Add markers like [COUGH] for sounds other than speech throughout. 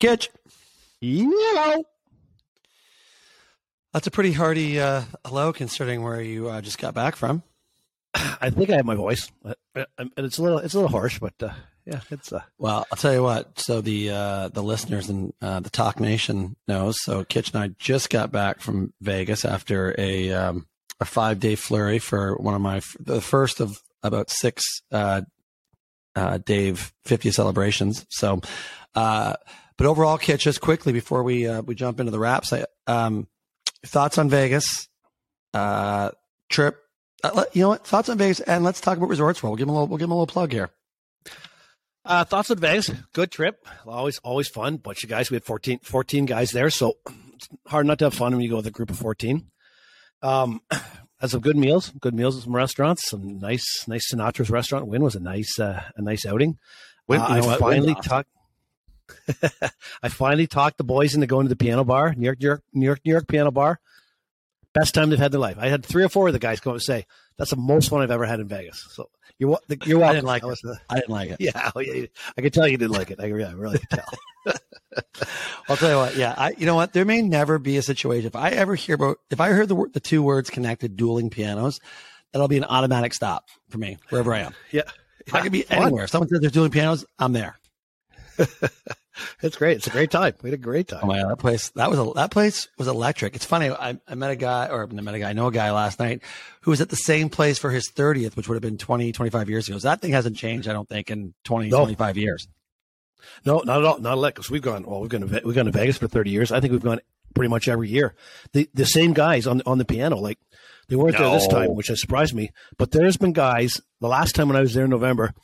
Kitch. Hello. That's a pretty hearty uh, hello, considering where you uh, just got back from. [COUGHS] I think I have my voice, but, and it's a little it's a little harsh, but uh, yeah, it's uh, Well, I'll tell you what. So the uh, the listeners and uh, the Talk Nation knows. So Kitch and I just got back from Vegas after a um, a five day flurry for one of my the first of about six uh, uh, Dave 50th celebrations. So, uh, but overall, Kitch, just quickly before we uh, we jump into the wraps, I, um, thoughts on Vegas uh, trip. Uh, let- you know what? Thoughts on Vegas, and let's talk about Resorts World. We'll give them a little. We'll give them a little plug here. uh, thoughts on Vegas. Good trip, always always fun. Bunch of guys. We had 14, 14 guys there, so it's hard not to have fun when you go with a group of fourteen. Um, [CLEARS THROAT] had some good meals, good meals at some restaurants, some nice nice Sinatra's restaurant. Wynn was a nice uh, a nice outing. Win- Uh, I finally awesome. [LAUGHS] I finally talked the boys into going to the piano bar, New York, New York, New York, New York piano bar. Best time they've had in their life. I had three or four of the guys come up and say that's the most fun I've ever had in Vegas. So you're you're welcome. I didn't like That it. the- I didn't like it. [LAUGHS] yeah, oh, yeah, I could tell you didn't like it. I really, really could tell. [LAUGHS] I'll tell you what. Yeah, I. You know what? There may never be a situation if I ever hear about if I heard the the two words connected, dueling pianos, that'll be an automatic stop for me wherever I am. Yeah, I could be anywhere. If someone says they're dueling pianos, I'm there. [LAUGHS] It's great. It's a great time. We had a great time. Oh my god, that place that was a, that place was electric. It's funny. I, I met a guy, or I met a guy. I know a guy last night who was at the same place for his 30th, which would have been 20, 25 years ago. So that thing hasn't changed. I don't think in 20, No. 25 years. No, not at all. Not a lot. Because we've gone. Well, we've gone. To, we've gone to Vegas for thirty years. I think we've gone pretty much every year. The the same guys on on the piano. Like they weren't there this time, which has surprised me. But there's been guys. The last time when I was there in November,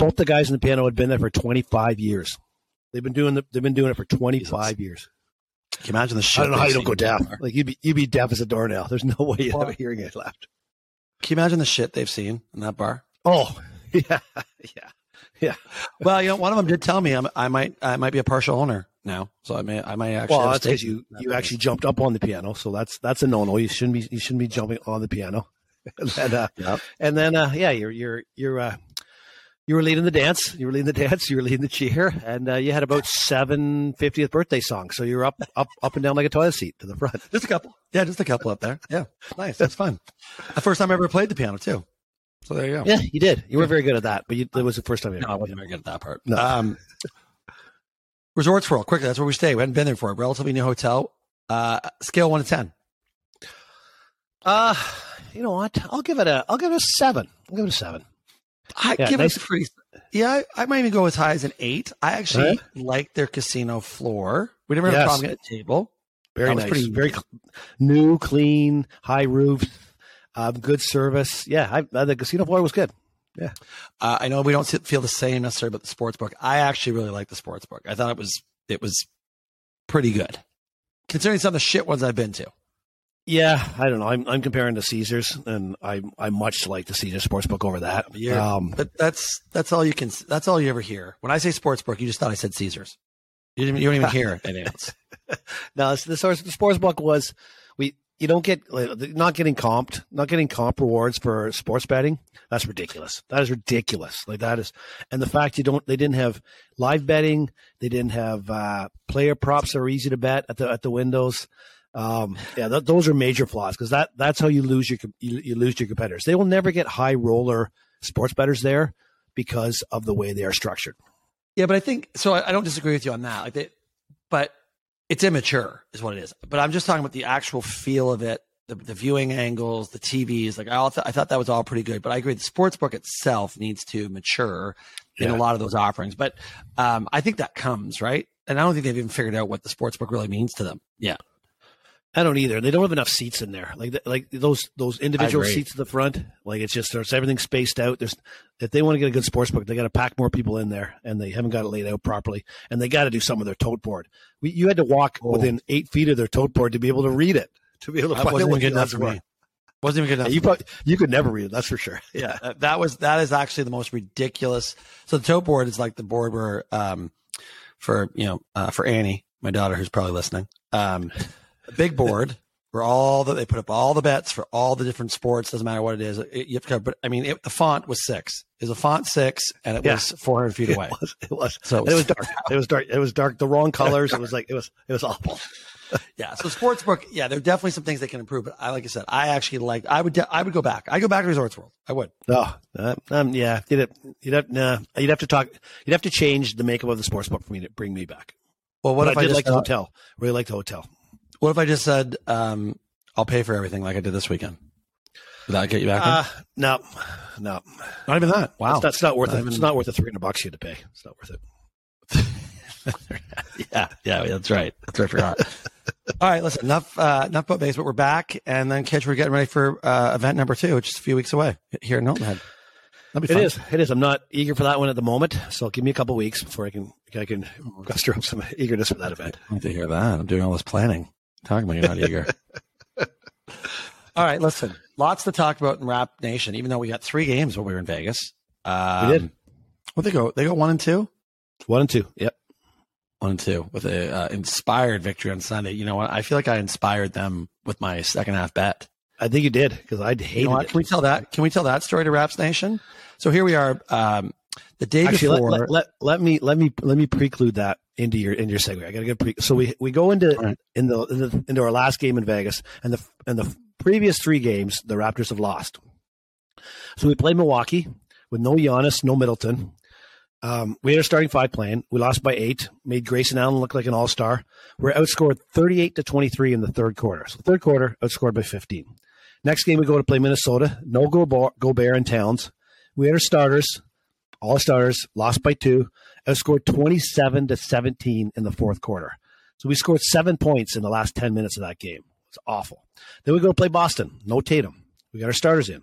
both the guys in the piano had been there for twenty five years. They've been doing the, They've been doing it for twenty five years. Can you imagine the shit? I don't know how you don't go deaf. Like you'd be you'd be deaf as a doornail. There's no way you Well- have a hearing aid left. Can you imagine the shit they've seen in that bar? Oh [LAUGHS] yeah, yeah. Yeah. Well, you know, one of them did tell me I'm, I might I might be a partial owner now, so I may I might actually. Well, that's because you that you place. actually jumped up on the piano, so that's that's a no no. You shouldn't be you shouldn't be jumping on the piano. [LAUGHS] and then, uh, Yep. and then uh, yeah, you're you're you're uh, you were leading the dance. You were leading the dance. You were leading the cheer, and uh, you had about seven 50th birthday songs. So you were up up up and down like a toilet seat to the front. just a couple. Yeah, just a couple up there. Yeah, nice. That's fun. The first time I ever played the piano too. So there you go. Yeah, you did. You were very good at that, but you, it was the first time. You No, I wasn't very good at that part. No. Um, Resorts World, quickly. That's where we stay. We hadn't been there for a relatively new hotel. Uh, scale one to ten. Uh, you know what? I'll give it a I'll give it a seven. I'll give it a seven. I Yeah, give nice. it a pretty. Yeah, I, I might even go as high as an eight. I actually like their casino floor. We never had a problem at a table. Very was nice. pretty- very cl- new, clean, high roof, um, good service. Yeah, I, uh, the casino floor was good. Yeah, uh, I know we don't feel the same necessarily about the sports book. I actually really like the sports book. I thought it was it was pretty good, considering some of the shit ones I've been to. Yeah, I don't know. I'm I'm comparing to Caesars, and I I much like the Caesars Sportsbook over that. You're- Um, But that's that's all you can. That's all you ever hear. When I say sports book, you just thought I said Caesars. You didn't. You don't even hear anything [LAUGHS] else. no, the source the Sportsbook was we you don't get not getting comped, not getting comp rewards for sports betting. That's ridiculous. That is ridiculous. Like that is, and the fact you don't they didn't have live betting, they didn't have uh, player props that are easy to bet at the at the windows. Um, yeah, th- those are major flaws because that that's how you lose your you, you lose your competitors. They will never get high roller sports betters there because of the way they are structured. Yeah, but I think so. I, I don't disagree with you on that. Like, they, but it's immature, is what it is. But I'm just talking about the actual feel of it, the, the viewing angles, the TVs. Like, I, all th- I thought that was all pretty good. But I agree, the sports book itself needs to mature in Yeah. a lot of those offerings. But um, I think that comes right, and I don't think they've even figured out what the sports book really means to them. Yeah, I don't either. They don't have enough seats in there. Like like those those individual seats at the front. Like it's just there's everything spaced out. There's if they want to get a good sports book, they got to pack more people in there, and they haven't got it laid out properly. And they got to do some of their tote board. We, you had to walk Oh. within eight feet of their tote board to be able to read it. To be able to wasn't even good enough for were. me. Wasn't even good enough. Yeah, you probably you could never read it. That's for sure. [LAUGHS] yeah uh, that was that is actually the most ridiculous so the tote board is like the board where um for you know uh, for annie my daughter who's probably listening um a big board where all the, they put up all the bets for all the different sports. Doesn't matter what it is. It, you have to cover, but I mean, it, the font was six. It was a font six, and it Yeah. was 400 feet away. It was. It was. So It was dark. [LAUGHS] It was dark. It was dark. The wrong colors. It was like it was. It was awful. [LAUGHS] Yeah. So sportsbook, yeah, there are definitely some things they can improve. But I, like I said, I actually like. I would. de- I would go back. I go back to Resorts World. I would. No, uh, um, yeah, you'd have, you'd have, nah, you'd have to talk. You'd have to change the makeup of the sports book for me to bring me back. Well, what But if I I, did just like the hotel? Really like the hotel. What if I just said, um, I'll pay for everything like I did this weekend? Would that get you back? in? Uh, no, no, not even that. Wow. it's not, it's not worth Not it. even- It's not worth the three hundred bucks you had to pay. It's not worth it. [LAUGHS] yeah, yeah, that's right. That's right. I forgot. [LAUGHS] All right, listen. Enough, uh, enough about baseball. We're back, and then kids, we're getting ready for uh, event number two, which is a few weeks away here in Hilton Head. That'll be It fun. is. It is. I'm not eager for that one at the moment. So give me a couple weeks before I can I can muster up some eagerness for that event. I need to hear that. I'm doing all this planning. Talking about you're not eager. [LAUGHS] all right, listen. Lots to talk about in Rap Nation. Even though we got three games when we were in Vegas, um, We did. Well, they go. They go one and two. One and two. Yep. One and two with a uh, inspired victory on Sunday. You know what? I feel like I inspired them with my second half bet. I think you did because I hated You know it. Can we tell that? Can we tell that story to Raps Nation? So here we are, um, the day Actually, before. let, let, let, let me let me let me preclude that into your into your segue. I got to get pre. So we we go into right. in the, in the into our last game in Vegas, and the and the previous three games the Raptors have lost. So we played Milwaukee with no Giannis, no Middleton. Um, we had a starting five playing. We lost by eight. Made Grayson Allen look like an all star. We're outscored thirty eight to twenty three in the third quarter. So third quarter outscored by fifteen. Next game we go to play Minnesota. No Gobert, Gobert and Towns. We had our starters, all starters, lost by two, outscored 27 to 17 in the fourth quarter. So we scored seven points in the last 10 minutes of that game. It's awful. Then we go play Boston. No Tatum. We got our starters in.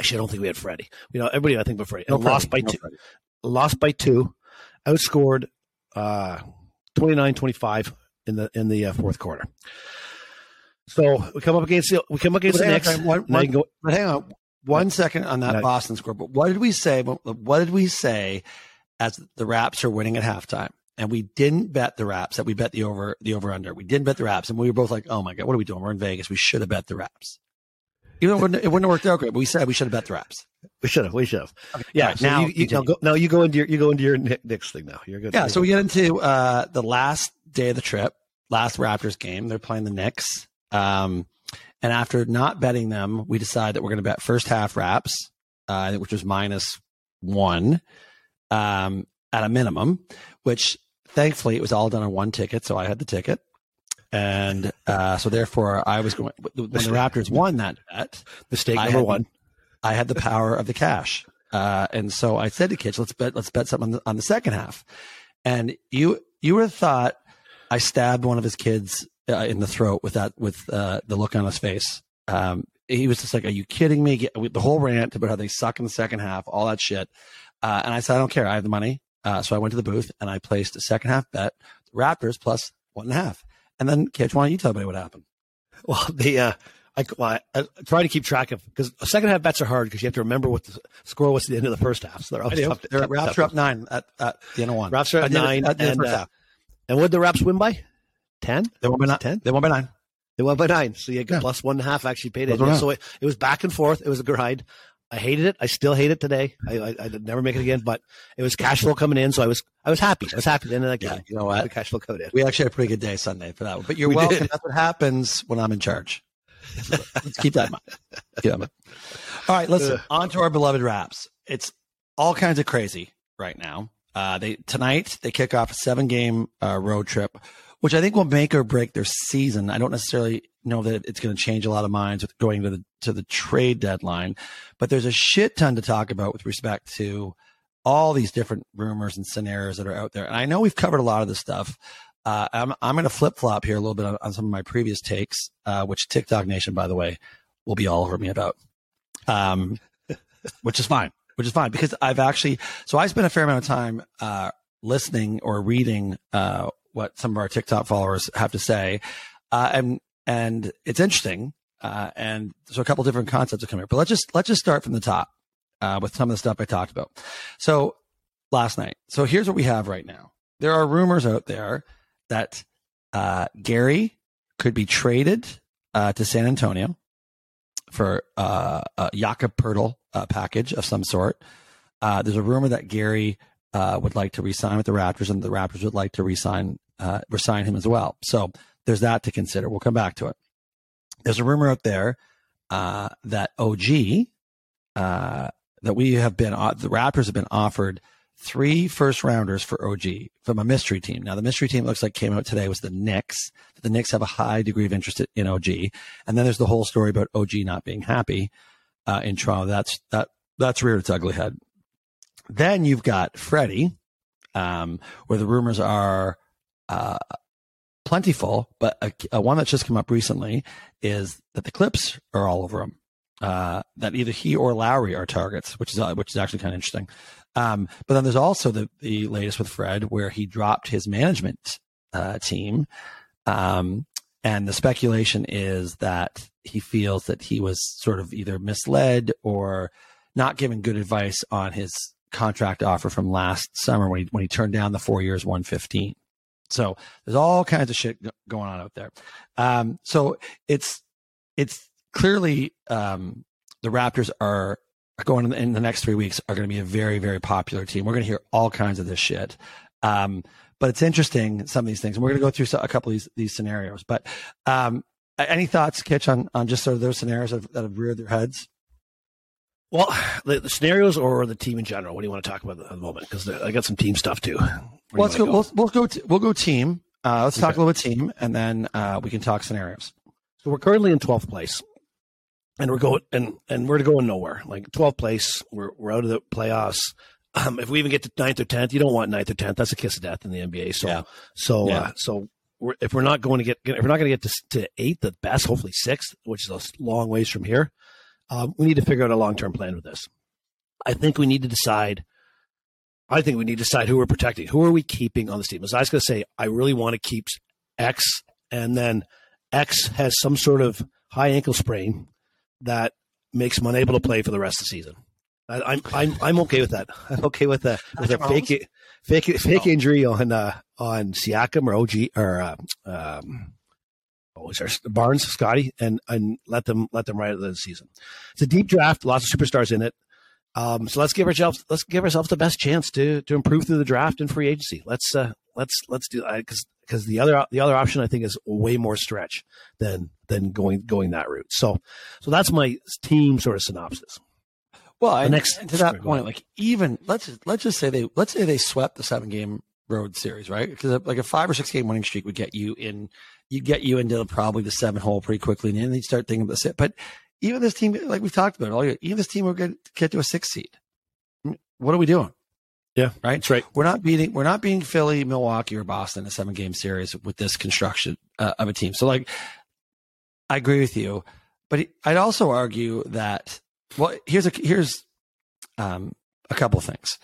Actually, I don't think we had Freddie. You know, everybody I think but Freddie. No And lost by no two. Freddie. Lost by two. Outscored uh, 29-25 in the in the uh, fourth quarter. So we come up against the we come up against But the hang on, Knicks. time, one- Now go- But hang on one second on that No. Boston score. But what did we say? What did we say as the Raps are winning at halftime? And we didn't bet the Raps. That we bet the over the over under. We didn't bet the Raps, and we were both like, "Oh my god, what are we doing? We're in Vegas. We should have bet the Raps." Even though it wouldn't, it wouldn't have worked out great, but we said we should have bet the Raps. We should have. We should have. All Yeah. right, so now you, you, now go, now you go into your you go into your Knicks thing now. You're good. Yeah, You're so good. we get into uh, the last day of the trip, last Raptors game. They're playing the Knicks. Um, and after not betting them, we decide that we're going to bet first half Raps, uh, which was minus one um, at a minimum, which thankfully it was all done on one ticket. So I had the ticket. And uh, so therefore, I was going, when the Raptors won that bet, mistake I number had- one. I had the power of the cash. Uh, and so I said to Kitch, let's bet, let's bet something on the, on the second half. And you, you would have thought I stabbed one of his kids uh, in the throat with that, with uh, the look on his face. Um, he was just like, are you kidding me? The whole rant about how they suck in the second half, all that shit. Uh, and I said, I don't care. I have the money. Uh, so I went to the booth and I placed a second half bet, Raptors plus one and a half. And then Kitch, why don't you tell me what happened? [LAUGHS] Well, the uh, I, well, I, I try to keep track of because second half bets are hard because you have to remember what the score was at the end of the first half. So they're always tough. to- They're, tough- Raps tough. are up nine at, at the end of one. Raps are at the end of- nine, at the end of the and, first uh, half. And what did the Raps win by? Ten. They won by nine. 10? They won by nine. They won by nine. So you get Yeah. plus one and a half actually paid it. one and a So it, it was back and forth. It was a grind. I hated it. I still hate it today. I, I I'd never make it again. But it was cash flow coming in, so I was I was happy. I was happy at the end of that Yeah, you know The what? cash flow coming in. We actually had a pretty good day Sunday for that one. But you're We welcome. did. That's what happens when I'm in charge. Let's keep that in mind. Keep in mind. All right, listen. On to our beloved raps. It's all kinds of crazy right now. Uh, they tonight they kick off a seven game uh, road trip, which I think will make or break their season. I don't necessarily know that it's going to change a lot of minds with going to the to the trade deadline, but there's a shit ton to talk about with respect to all these different rumors and scenarios that are out there. And I know we've covered a lot of this stuff. Uh, I'm I'm going to flip flop here a little bit on, on some of my previous takes, uh, which TikTok Nation, by the way, will be all over me about. Um, [LAUGHS] which is fine, which is fine because I've actually so I spent a fair amount of time uh, listening or reading uh, what some of our TikTok followers have to say, uh, and and it's interesting. Uh, and so a couple different concepts are coming here, but let's just let's just start from the top uh, with some of the stuff I talked about. So last night, so here's what we have right now. There are rumors out there that uh, Gary could be traded uh, to San Antonio for uh, a Jakob Poeltl uh, package of some sort. There's a rumor that Gary uh, would like to resign with the Raptors, and the Raptors would like to resign uh, resign him as well. So there's that to consider. We'll come back to it. There's a rumor out there uh, that OG uh, that we have been uh, the Raptors have been offered three first rounders for OG from a mystery team. Now the mystery team looks like came out today was the Knicks. The Knicks have a high degree of interest in OG, and then there's the whole story about OG not being happy uh, in Toronto. That's that that's reared its ugly head. Then you've got Freddie, um, where the rumors are uh, plentiful, but a, a, one that's just come up recently is that the Clips are all over him. Uh, that either he or Lowry are targets, which is uh, which is actually kind of interesting. Um, but then there's also the the latest with Fred, where he dropped his management uh, team, um, and the speculation is that he feels that he was sort of either misled or not given good advice on his contract offer from last summer when he when he turned down the four years 115. So there's all kinds of shit going on out there. Um, so it's it's clearly um, the Raptors are going in the next three weeks are going to be a very very popular team. We're going to hear all kinds of this shit. Um, but it's interesting some of these things, and we're going to go through a couple of these these scenarios. But um, any thoughts, Kitch, on on just sort of those scenarios that have, that have reared their heads? Well, the, the, scenarios or the team in general. What do you want to talk about at the moment? Because I got some team stuff too. Well, let's go, go? We'll, we'll go. T- we'll go team. Uh, let's okay. talk a little bit team, and then uh, we can talk scenarios. So we're currently in twelfth place, and we're going and and we're going nowhere. Like twelfth place, we're we're out of the playoffs. Um, if we even get to ninth or tenth, you don't want ninth or tenth. That's a kiss of death in the NBA. So yeah. so yeah. Uh, so we're, if we're not going to get if we're not going to get to, to eighth at best, hopefully sixth, which is a long ways from here um, we need to figure out a long term plan with this. I think we need to decide. I think we need to decide who we're protecting. Who are we keeping on this team? As I was going to say, I really want to keep X, and then X has some sort of high ankle sprain that makes him unable to play for the rest of the season. I, I'm I'm I'm okay with that. [LAUGHS] I'm okay with that with a fake fake fake injury on uh, on Siakam or OG or uh, um, oh, is there Barnes, Scotty, and and let them let them ride the season. It's a deep draft, lots of superstars in it. Um, so let's give ourselves let's give ourselves the best chance to to improve through the draft and free agency. Let's uh, let's let's do because because the other the other option I think is way more stretch than than going going that route. So so that's my team sort of synopsis. Well, the next to that point, like even let's let's just say they let's say they swept the seven game road series, right? Because like a five or six game winning streak would get you in you get you into probably the seven hole pretty quickly, and then you start thinking about it. But even this team, like we've talked about, all year, even this team will get get to a six seed. What are we doing? Yeah, right. That's right. We're not beating. We're not beating Philly, Milwaukee, or Boston in a seven game series with this construction uh, of a team. So, like, I agree with you, but I'd also argue that. Well, here's a here's um, a couple things.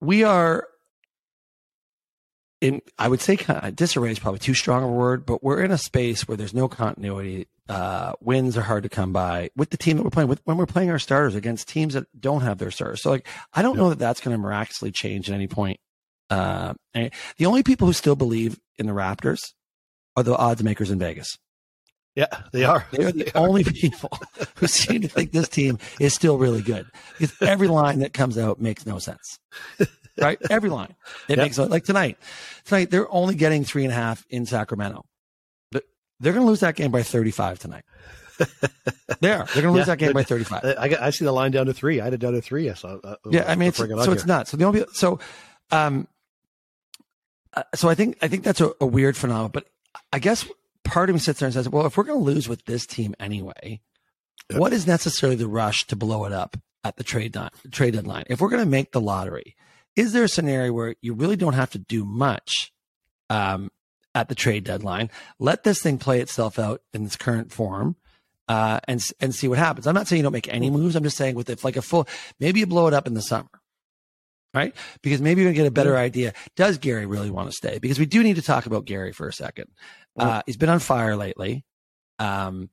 We are in I would say kind of, disarray is probably too strong a word, but we're in a space where there's no continuity. Uh, wins are hard to come by with the team that we're playing with when we're playing our starters against teams that don't have their starters. So like, I don't yeah. know that that's going to miraculously change at any point. Uh, the only people who still believe in the Raptors are the odds makers in Vegas. Yeah, they are. They're the [LAUGHS] they only are. people who seem to think this team is still really good because every line that comes out makes no sense [LAUGHS] right? Every line. It yep. makes like tonight. Tonight they're only getting three and a half in Sacramento. But they're going to lose that game by 35 tonight. [LAUGHS] they are. They're going to lose yeah, that game by 35. I, I see the line down to three. I had it down to three. I saw. Uh, yeah, I mean, it's, so it's not. So the only so, um, uh, so I think I think that's a, a weird phenomenon. But I guess part of me sits there and says, well, if we're going to lose with this team anyway, what is necessarily the rush to blow it up at the trade trade deadline? If we're going to make the lottery, is there a scenario where you really don't have to do much um, at the trade deadline? Let this thing play itself out in its current form. Uh, and and see what happens. I'm not saying you don't make any moves. I'm just saying with if like a full, maybe you blow it up in the summer, right? Because maybe you're gonna get a better idea. Does Gary really want to stay? Because we do need to talk about Gary for a second. Uh, he's been on fire lately. Um,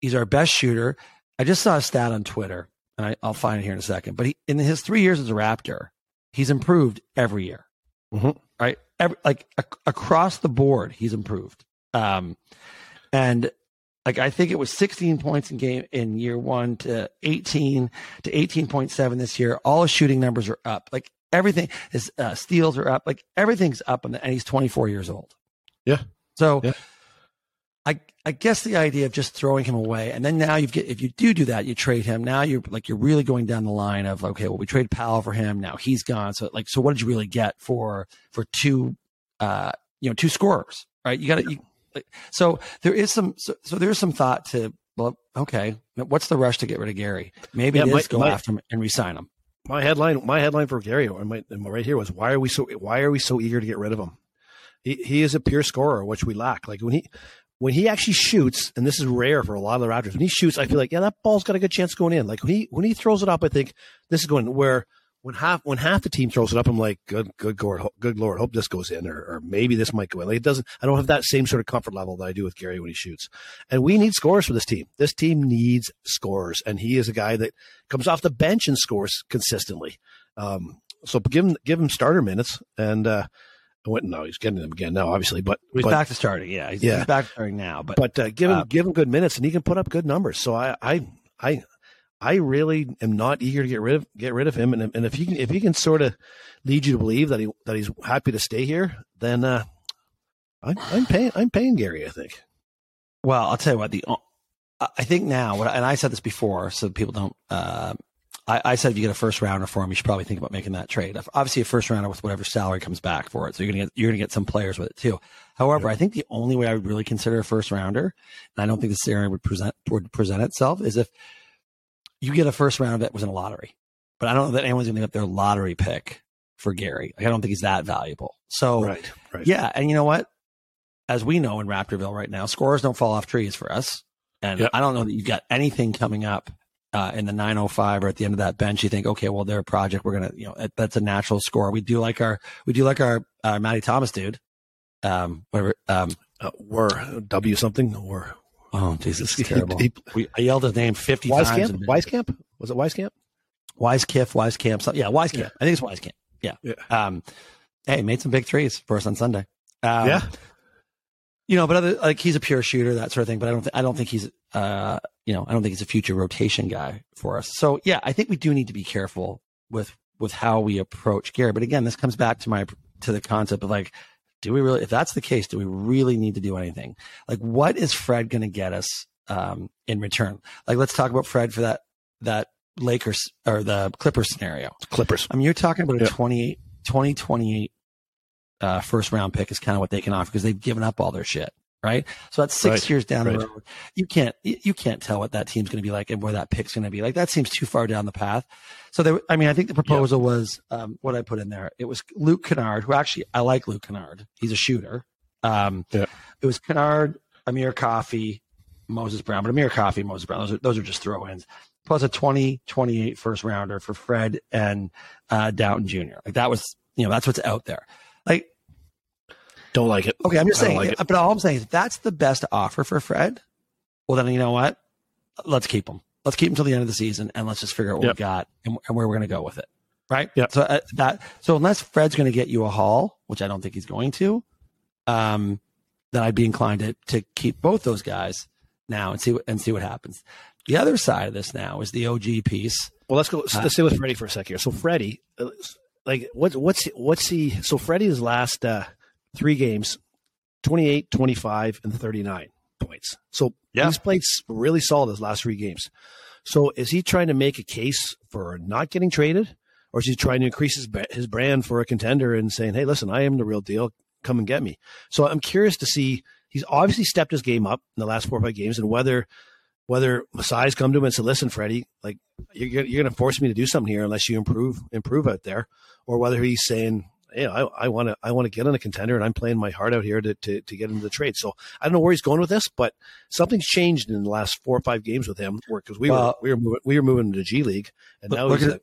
he's our best shooter. I just saw a stat on Twitter, and I, will find it here in a second. But he, in his three years as a Raptor, he's improved every year, mm-hmm. right? Every, like across the board, he's improved. Um, And like I think it was 16 points in game in year one to 18 to 18.7 this year. All his shooting numbers are up. Like everything, his uh, steals are up. Like everything's up, and he's 24 years old. Yeah. So. Yeah. I, I guess the idea of just throwing him away, and then now you get if you do do that, you trade him. Now you're like you're really going down the line of okay, well we trade Powell for him. Now he's gone. So like, so what did you really get for for two, uh, you know, two scorers, right? You got to. So there is some. So, so there's some thought to well, okay, what's the rush to get rid of Gary? Maybe yeah, it is my, go my, after him and resign him. My headline, my headline for Gary, my, right here was why are we so why are we so eager to get rid of him? He, he is a pure scorer, which we lack. Like when he when he actually shoots, and this is rare for a lot of the Raptors, when he shoots, I feel like, yeah, that ball's got a good chance going in. Like when he when he throws it up, I think this is going where when half when half the team throws it up, I'm like, good good lord, good lord, hope this goes in, or, or maybe this might go in. Like it doesn't. I don't have that same sort of comfort level that I do with Gary when he shoots. And we need scores for this team. This team needs scores, and he is a guy that comes off the bench and scores consistently. Um, so give him give him starter minutes and. uh I went, no, he's getting them again now, obviously, but he's but, back to starting. Yeah, he's, yeah. he's back to starting now. But but uh, give him uh, give him good minutes, and he can put up good numbers. So I I I I really am not eager to get rid of get rid of him. And and if he can if he can sort of lead you to believe that he that he's happy to stay here, then uh, I'm I'm paying I'm paying Gary. I think. Well, I'll tell you what the I think now, and I said this before, so people don't uh, I, I, said if you get a first rounder for him, you should probably think about making that trade. Obviously, a first rounder with whatever salary comes back for it, so you're gonna get you're gonna get some players with it too. However, I think the only way I would really consider a first rounder, and I don't think this scenario would present would present itself, is if you get a first rounder that was in a lottery. But I don't know that anyone's gonna get their lottery pick for Gary. Like, I don't think he's that valuable. So, right, right. yeah, and you know what? As we know in Raptorville right now, scores don't fall off trees for us. And yep. I don't know that you've got anything coming up uh, in the 905 or at the end of that bench, you think, okay, well, they're a project. We're gonna, you know, that's a natural score. We do like our, we do like our uh, Matty Thomas dude. Um, whatever. Um, uh, or W something or. Oh Jesus, [LAUGHS] terrible. He, we, I yelled his name 50 Wise times. Camp? Wieskamp? Was it Wise Camp? Wise Kiff, Wise Camp. So, yeah, Wise Camp. Yeah. I think it's Wise Camp. Yeah. yeah. Um, hey, made some big threes for us on Sunday. Um, yeah. You know, but other, like he's a pure shooter, that sort of thing. But I don't, th- I don't think he's, uh, you know, I don't think he's a future rotation guy for us. So yeah, I think we do need to be careful with with how we approach Gary. But again, this comes back to my to the concept of like, do we really? If that's the case, do we really need to do anything? Like, what is Fred going to get us um, in return? Like, let's talk about Fred for that that Lakers or the Clippers scenario. Clippers. I mean, you're talking about a yeah. 28, 2028 uh, first round pick is kind of what they can offer because they've given up all their shit right? So that's six right, years down right. the road. You can't you can't tell what that team's going to be like and where that pick's going to be. Like that seems too far down the path. So there, I mean, I think the proposal yeah. was um, what I put in there. It was Luke Kennard, who actually I like Luke Kennard. He's a shooter. Um, yeah. It was Kennard, Amir Coffey, Moses Brown, but Amir Coffey, Moses Brown, those are those are just throw-ins. Plus a 20, 28 first rounder for Fred and uh, Dowtin Jr. Like that was, you know, that's what's out there. Like don't like it. Okay, I'm just saying. Like but all I'm saying is that's the best offer for Fred. Well, then you know what? Let's keep him. Let's keep him till the end of the season, and let's just figure out what yep. we got and, and where we're going to go with it. Right? Yeah. So uh, that so unless Fred's going to get you a haul, which I don't think he's going to, um, then I'd be inclined to to keep both those guys now and see what and see what happens. The other side of this now is the OG piece. Well, let's go. Uh, let's stay with Freddie for a second here. So Freddie, uh, like, what, what's what's he? So Freddie's last uh, three games 28, 25, and 39 points. So yeah. he's played really solid his last three games. So is he trying to make a case for not getting traded? Or is he trying to increase his, his brand for a contender and saying, hey, listen, I am the real deal. Come and get me. So I'm curious to see. He's obviously stepped his game up in the last four or five games, and whether whether Masai's come to him and said, "Listen, Freddie, like you're, you're going to force me to do something here unless you improve improve out there," or whether he's saying, hey, I want to I want to get on a contender, and I'm playing my heart out here to, to to get into the trade. So I don't know where he's going with this, but something's changed in the last four or five games with him, because we well, were we were moving we were moving to G League, and now look at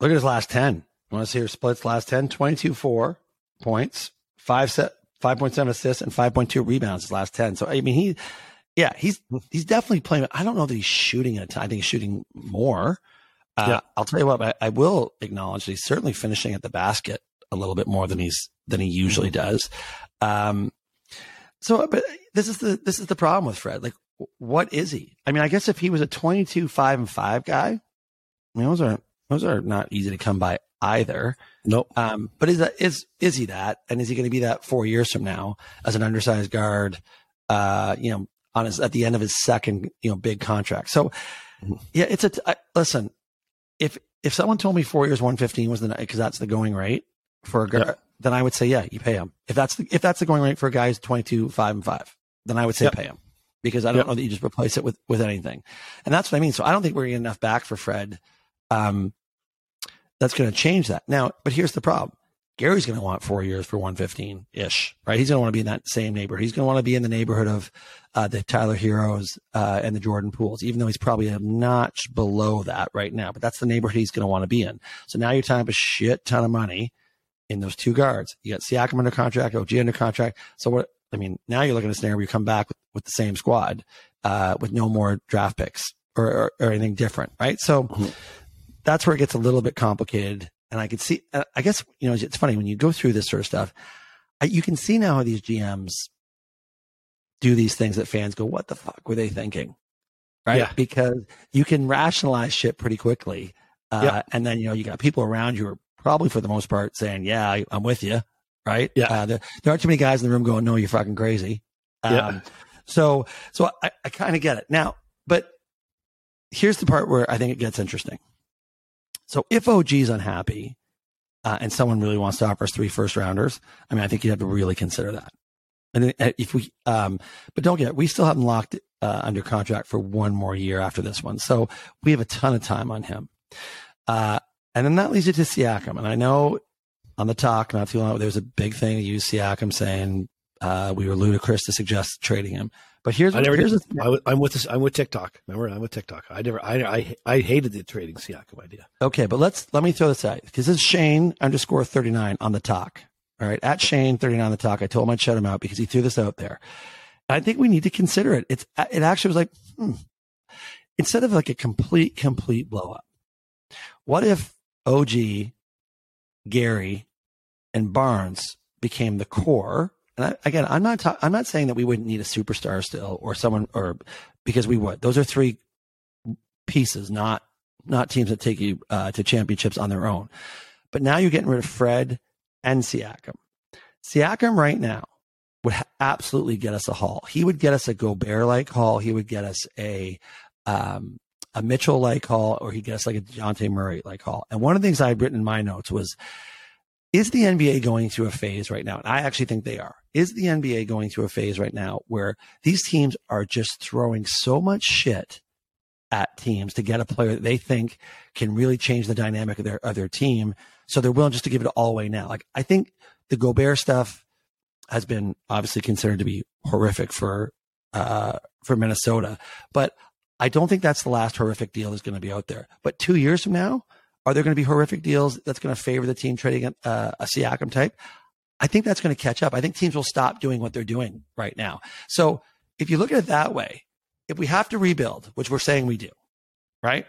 look at his last ten. Want to see your splits? Last 10, 22 four points, five set, five point seven assists, and five point two rebounds. His last ten. So I mean, he, yeah, he's he's definitely playing. I don't know that he's shooting a ton. I think he's shooting more. Uh, yeah. I'll tell you what, I, I, will acknowledge that he's certainly finishing at the basket a little bit more than he's than he usually mm-hmm. does. Um, So, but this is the this is the problem with Fred. Like, what is he? I mean, I guess if he was a 22 five and five guy, I mean, those are those are not easy to come by either. Nope. Um, but is that is is he that? And is he going to be that four years from now as an undersized guard? Uh, you know, on his at the end of his second you know big contract. So, mm-hmm. yeah, it's a I, listen. If if someone told me four years, one fifteen was the because that's the going rate for a guard, yep. then I would say yeah, you pay him. If that's the if that's the going rate for a guy who's twenty two five and five, then I would say yep. pay him because I don't yep. know that you just replace it with with anything, and that's what I mean. So I don't think we're getting enough back for Fred. Um, that's going to change that now. But here's the problem: Gary's going to want four years for 115 ish, right? He's going to want to be in that same neighborhood. He's going to want to be in the neighborhood of uh, the Tyler Herros uh, and the Jordan Pooles, even though he's probably a notch below that right now. But that's the neighborhood he's going to want to be in. So now you're tying up a shit ton of money in those two guards. You got Siakam under contract, OG under contract. So what? I mean, now you're looking at a scenario where you come back with, with the same squad uh, with no more draft picks or, or, or anything different, right? So mm-hmm. that's where it gets a little bit complicated. And I could see, uh, I guess, you know, it's funny when you go through this sort of stuff, I, you can see now how these GMs do these things that fans go, what the fuck were they thinking? Right. Yeah. Because you can rationalize shit pretty quickly. Uh, yeah. And then, you know, you got people around you who are probably for the most part saying, yeah, I, am with you. Right. Yeah. Uh, there, there, aren't too many guys in the room going, no, you're fucking crazy. Um, yeah. So, so I, I kind of get it now, but here's the part where I think it gets interesting. So if OG is unhappy uh, and someone really wants to offer us three first rounders, I mean, I think you'd have to really consider that. And uh, if we, um, but don't get it, we still haven't locked uh, under contract for one more year after this one. So we have a ton of time on him. Uh, and then that leads you to Siakam. And I know on the talk not too long ago, there was a big thing to use Siakam saying uh, we were ludicrous to suggest trading him. But here's I never here's did. I, am with this. I'm with TikTok. Remember, I'm with TikTok. I never. I I, I hated the trading Siakam idea. Okay, but let's let me throw this out because this is Shane underscore thirty nine on the talk. All right, at Shane thirty nine on the talk. I told him I'd shut him out because he threw this out there. I think we need to consider it. It's it actually was like hmm, instead of like a complete complete blow up. What if OG, Gary, and Barnes became the core and I, again, I'm not ta- I'm not saying that we wouldn't need a superstar still or someone or because we would. Those are three pieces, not not teams that take you uh, to championships on their own. But now you're getting rid of Fred and Siakam. Siakam right now would absolutely get us a haul. He would get us a Gobert like haul. He would get us a um, a Mitchell like haul, or he'd get us like a Dejounte Murray like haul. And one of the things I had written in my notes was is the NBA going through a phase right now? And I actually think they are. Is the NBA going through a phase right now where these teams are just throwing so much shit at teams to get a player that they think can really change the dynamic of their of their team? So they're willing just to give it all away now. Like I think the Gobert stuff has been obviously considered to be horrific for uh, for Minnesota, but I don't think that's the last horrific deal that's going to be out there. But two years from now, are there going to be horrific deals that's going to favor the team trading uh, a Siakam type? I think that's going to catch up. I think teams will stop doing what they're doing right now. So if you look at it that way, if we have to rebuild, which we're saying we do, right?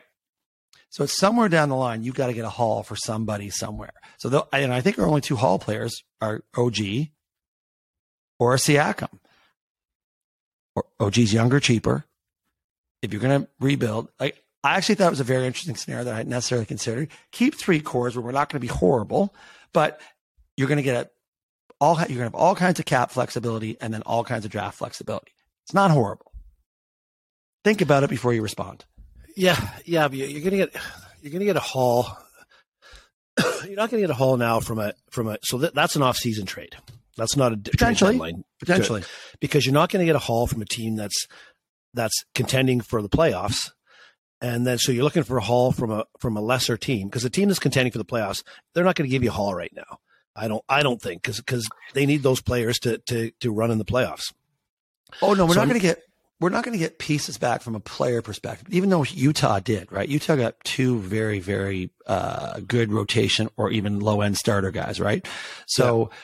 So it's somewhere down the line, you've got to get a haul for somebody somewhere. So, and I think our only two haul players are OG or a Siakam. Or OG's younger, cheaper. If you're going to rebuild, I actually thought it was a very interesting scenario that I hadn't necessarily considered. Keep three cores where we're not going to be horrible, but you're going to get a, all you're going to have all kinds of cap flexibility and then all kinds of draft flexibility. It's not horrible. Think about it before you respond. Yeah, yeah, but you're going to get you're to get a haul. [COUGHS] you're not going to get a haul now from a from a so that, that's an off season trade. That's not a potentially deadline potentially because you're not going to get a haul from a team that's that's contending for the playoffs and then so you're looking for a haul from a from a lesser team because the team that's contending for the playoffs, they're not going to give you a haul right now. I don't I don't think because because they need those players to to to run in the playoffs. Oh no, we're so not going to get we're not going to get pieces back from a player perspective. Even though Utah did, right? Utah got two very very uh, good rotation or even low end starter guys, right? So yeah.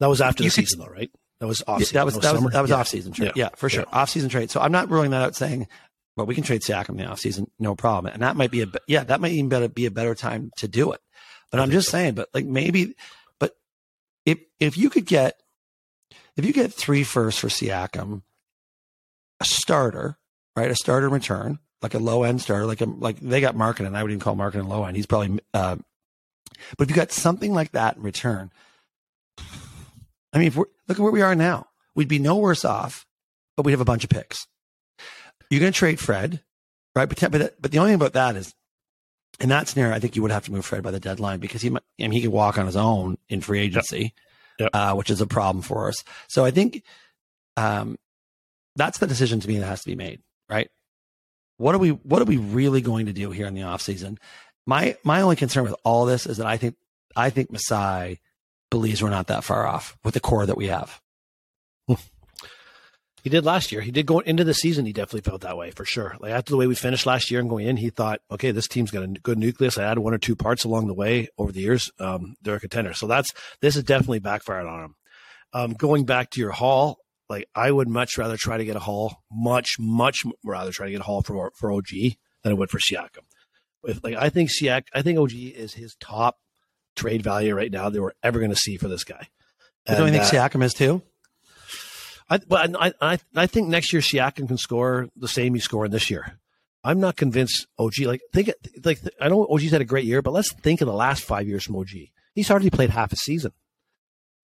that was after the season, could, though, right? That was off. Yeah, that was that was, that was, that was yeah. off season trade. Yeah, for sure, off season trade. So I'm not ruling that out, saying but we can trade Siakam in the offseason, no problem. And that might be a, yeah, that might even better be a better time to do it. But I'm just so. saying, but like maybe, if, if you could get, if you get three firsts for Siakam, a starter, right? A starter return, like a low end starter, like a, like they got Markkanen. I would even call Markkanen low end. He's probably, uh, but if you got something like that in return, I mean, if we're, look at where we are now. We'd be no worse off, but we'd have a bunch of picks. You're going to trade Fred, right? But, but, but the only thing about that is, in that scenario, I think you would have to move Fred by the deadline because he, might, I mean, he could walk on his own in free agency, Yep. Yep. Uh, which is a problem for us. So I think, um, that's the decision to me that has to be made, right? What are we, what are we really going to do here in the offseason? My, my only concern with all this is that I think, I think Masai believes we're not that far off with the core that we have. He did last year. He did go into the season. He definitely felt that way for sure. Like after the way we finished last year and going in, he thought, okay, this team's got a good nucleus. I added one or two parts along the way over the years. Um, they're a contender. So that's this is definitely backfired on him. Um, going back to your haul, like I would much rather try to get a haul, much much rather try to get a haul for for OG than I would for Siakam. If, like I think Siak, I think OG is his top trade value right now that we're ever going to see for this guy. I don't you think uh, Siakam is too? I, but I, I, I think next year Siakam can score the same he's scoring this year. I'm not convinced OG. Like think like I know OG's had a great year, but let's think of the last five years from OG. He's hardly played half a season.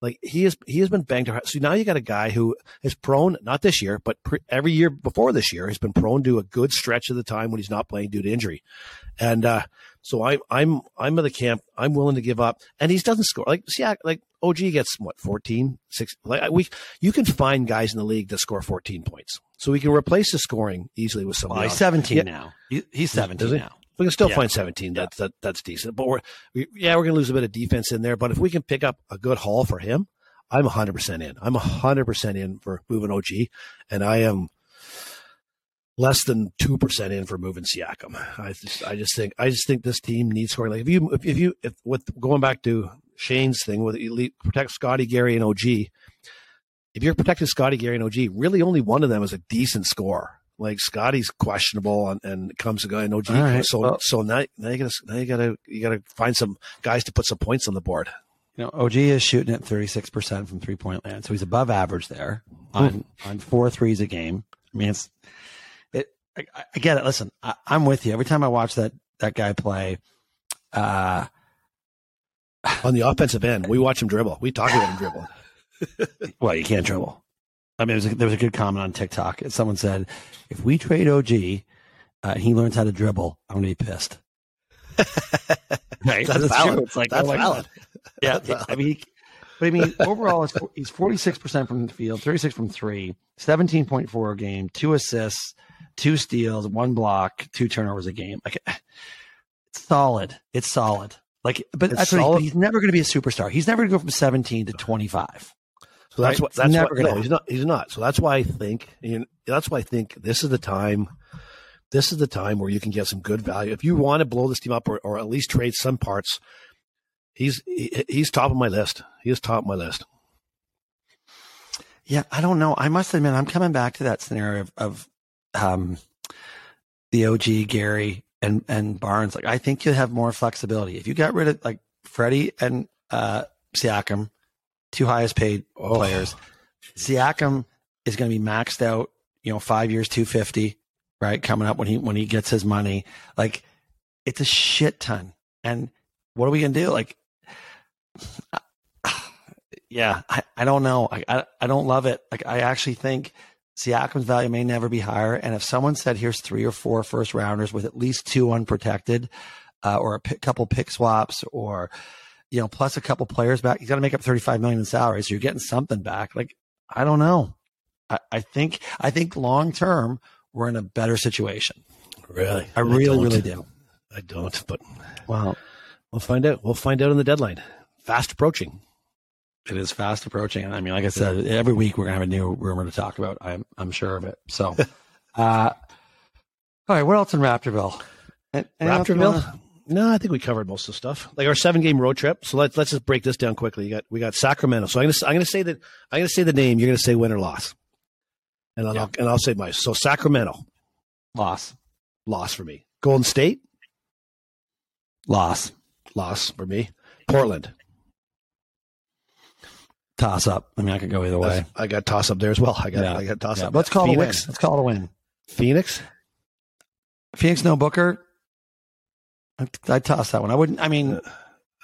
Like he has he has been banged. To, so now you got a guy who is prone, not this year, but pre, every year before this year, has been prone to a good stretch of the time when he's not playing due to injury. And uh, so I'm I'm I'm of the camp. I'm willing to give up, and he doesn't score. Like see, like OG gets what 14, 6. Like we, you can find guys in the league that score 14 points, so we can replace the scoring easily with somebody. Well, he's else. 17 Yeah. now. He, he's 17 he? now. We can still Yeah. find 17. That's that, that's decent. But we're we, yeah, we're gonna lose a bit of defense in there. But if we can pick up a good haul for him, I'm 100 percent in. I'm 100 percent in for moving OG, and I am less than two percent in for moving Siakam. I just I just think I just think this team needs scoring. Like if you if, if you if with going back to Shane's thing with elite protect Scotty Gary and OG. If you're protecting Scotty Gary and OG, really only one of them is a decent scorer. Like Scotty's questionable and, and comes to go and OG. Right, So well- so now, now you gotta now you gotta you gotta find some guys to put some points on the board. You know, OG is shooting at 36% from three point land. So he's above average there on, on four threes a game. I mean, it's, it, I, I get it. Listen, I, I'm with you. Every time I watch that, that guy play, uh, On the offensive end, we watch him dribble. We talk about him dribble. well, you can't dribble. I mean, there was, a, there was a good comment on TikTok. Someone said, if we trade OG uh, and he learns how to dribble, I'm going to be pissed. right? [LAUGHS] That's It's valid. true. It's like, That's oh valid. Yeah. That's valid. I mean, he, but I mean, overall, it's, he's 46% from the field, 36 from three, 17.4 a game, two assists, two steals, one block, two turnovers a game. Like, it's solid. It's solid. Like, but that's what he- solid. he's never going to be a superstar. He's never going to go from 17 to 25. So that's Right? what that's never what, gonna no, he's not he's not. So that's why I think you know, that's why I think this is the time this is the time where you can get some good value. If you want to blow this team up or, or at least trade some parts, he's he, he's top of my list. He is top of my list. Yeah, I don't know. I must admit, I'm coming back to that scenario of, of um, the OG Gary and and Barnes. Like, I think you'd have more flexibility if you got rid of like Freddie and uh, Siakam, two highest paid Oh. players. Siakam is going to be maxed out. You know, five years, two fifty, right? Coming up when he when he gets his money, like it's a shit ton. And what are we going to do? Like, [SIGHS] yeah, I, I don't know. I, I I don't love it. Like I actually think Siakam's value may never be higher. And if someone said here's three or four first rounders with at least two unprotected, uh, or a couple pick swaps, or you know, plus a couple players back, he's got to make up 35 million in salary. So you're getting something back. Like I don't know. I, I think I think long term we're in a better situation. Really, I really don't. really do. I don't, but Wow. we'll find out. We'll find out on the deadline. Fast approaching. It is fast approaching. I mean, like I said, every week we're gonna have a new rumor to talk about. I'm I'm sure of it. So, [LAUGHS] uh, all right. What else in Raptorville? An- anything wanna- Raptorville. No, I think we covered most of the stuff. Like our seven game road trip. So let's let's just break this down quickly. You got we got Sacramento. So I'm gonna I'm gonna say that I'm gonna say the name. You're gonna say win or loss, and Yeah. I'll and I'll say my so Sacramento Loss. loss for me. Golden State Loss. loss for me. Portland toss up. I mean, I could go either way. I got toss up there as well. I got Yeah. I got toss Yeah, up. let's call Phoenix. it a win. Let's call it a win. Phoenix. Phoenix no Booker. I I toss that one. I wouldn't. I mean,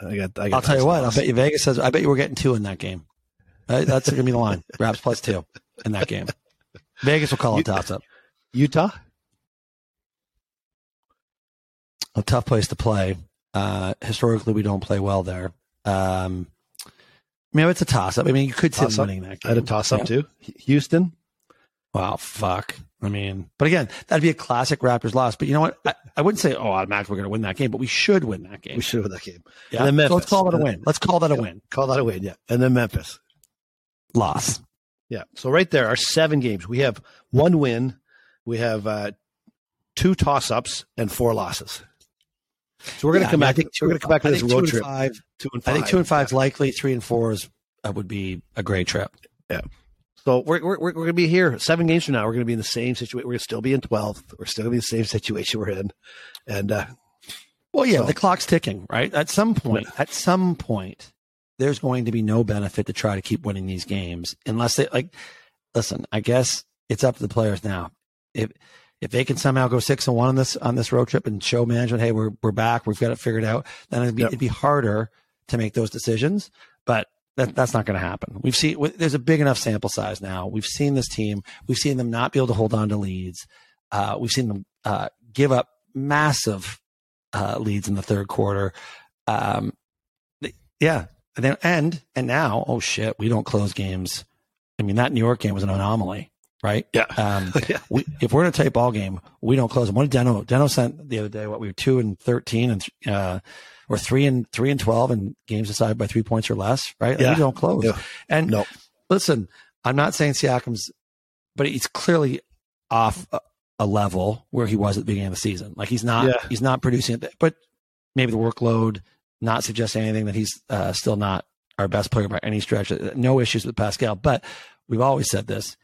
I got. I got I'll tell you what. I'll bet you Vegas says. I bet you we're getting two in that game. Right? That's going to be the line. [LAUGHS] Raps plus two in that game. Vegas will call it toss up. Utah. A tough place to play. Uh, historically, we don't play well there. Um, I mean, it's a toss up. I mean, you could see them Toss-up. winning that I game. had a toss up Yeah. too. Houston. Wow, fuck. I mean, but again, that'd be a classic Raptors loss. But you know what? I, I wouldn't say, oh, automatically we're going to win that game, but we should win that game. We should win that game. Yeah. So let's call that a win. Let's call that a win. Call that a win. Yeah. And then Memphis. Loss. Yeah. So right there are seven games. We have one win. We have uh, two toss ups and four losses. So we're going to Yeah, come I mean, I back. think we're going to come back to this road trip. Five, Two and five. I think two and five is likely. Three and four is uh, would be a great trip. Yeah. So we're we're, we're going to be here seven games from now. We're going to be in the same situation. We're going to still be in twelfth. We're still going to be in the same situation we're in. And uh, Well, yeah, So- the clock's ticking, right? At some point, at some point, there's going to be no benefit to try to keep winning these games unless they like. Listen, I guess it's up to the players now. If if they can somehow go six and one on this on this road trip and show management, hey, we're we're back, we've got it figured out, then it'd be, Yep. it'd be harder to make those decisions. But that, that's not going to happen. We've seen there's a big enough sample size now. We've seen this team. We've seen them not be able to hold on to leads. Uh, we've seen them uh, give up massive uh, leads in the third quarter. Um, yeah, and then and and now, oh shit, we don't close games. I mean, that New York game was an anomaly, right? yeah, Um, [LAUGHS] yeah. we, if we're in a tight ball game, we don't close them. What did Deno? Deno sent the other day. What we were two and thirteen, and uh, or three and three and twelve, and games decided by three points or less, right? Like, Yeah. we don't close. Yeah. And No. listen, I'm not saying Siakam's, but he's clearly off a, a level where he was at the beginning of the season. Like he's not, Yeah. he's not producing it. But maybe the workload, not suggesting anything that he's uh, still not our best player by any stretch. No issues with Pascal, but we've always said this,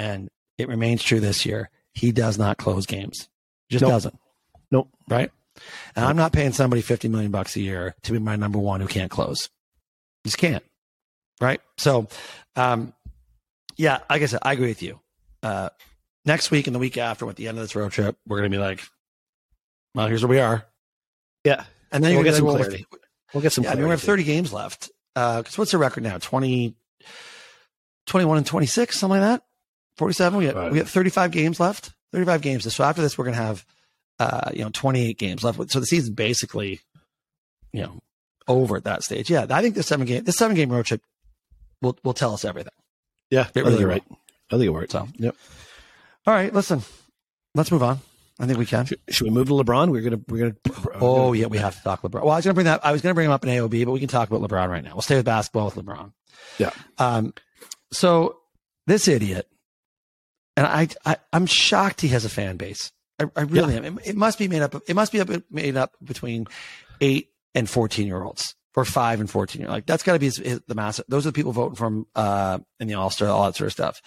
and it remains true this year. He does not close games. Just Nope. doesn't. Nope. Right. And I'm not paying somebody 50 million bucks a year to be my number one who can't close. Just can't. Right. So, um, yeah, like I said, I agree with you. Uh, next week and the week after, at the end of this road trip, we're going to be like, well, here's where we are. Yeah. And then We'll get going to some clarity. We'll get some. yeah, I mean, we have 30 games left. Because what's the record now? 20, 21 and 26, something like that? 47? We have, Right. we have 35 games left. 35 games. So after this, we're going to have, uh, you know, 28 games left. So the season's basically, you know, over at that stage. Yeah, I think the seven game, the seven game road trip will, will tell us everything. Yeah, It I think really you're will. right. I think you're right. So, Yep. all right, listen, let's move on. I think we can. Should, should we move to LeBron? We're gonna. We're gonna. Oh yeah, we have to talk LeBron. Well, I was going to bring that. I was going to bring him up in AOB, but we can talk about LeBron right now. We'll stay with basketball with LeBron. Yeah. Um. So this idiot, and I, I I'm shocked he has a fan base. I, I really am. It, it must be made up. Of, it must be up, made up between eight and fourteen year olds, or five and fourteen year. Like that's got to be his, his, the massive. Those are the people voting for him uh, in the All Star, all that sort of stuff.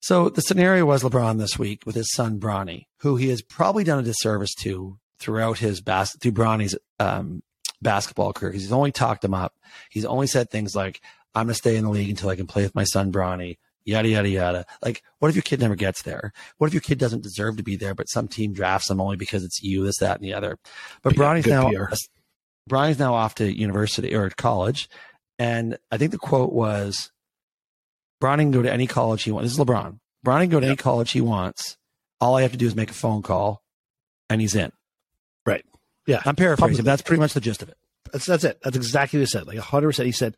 So the scenario was LeBron this week with his son Bronny, who he has probably done a disservice to throughout his bas- through Bronny's um, basketball career because he's only talked him up. He's only said things like, "I'm going to stay in the league until I can play with my son Bronny." Yada yada yada. Like, what if your kid never gets there? What if your kid doesn't deserve to be there, but some team drafts them only because it's you, this, that, and the other? But Yeah, Bronny's now PR. Bronny's now off to university or college, and I think the quote was, "Bronny can go to any college he wants." This is LeBron. Bronny can go to any college he wants. All I have to do is make a phone call, and he's in. Right. Yeah. I'm paraphrasing. But That's pretty much the gist of it. That's that's it. That's exactly what he said. Like hundred percent. He said,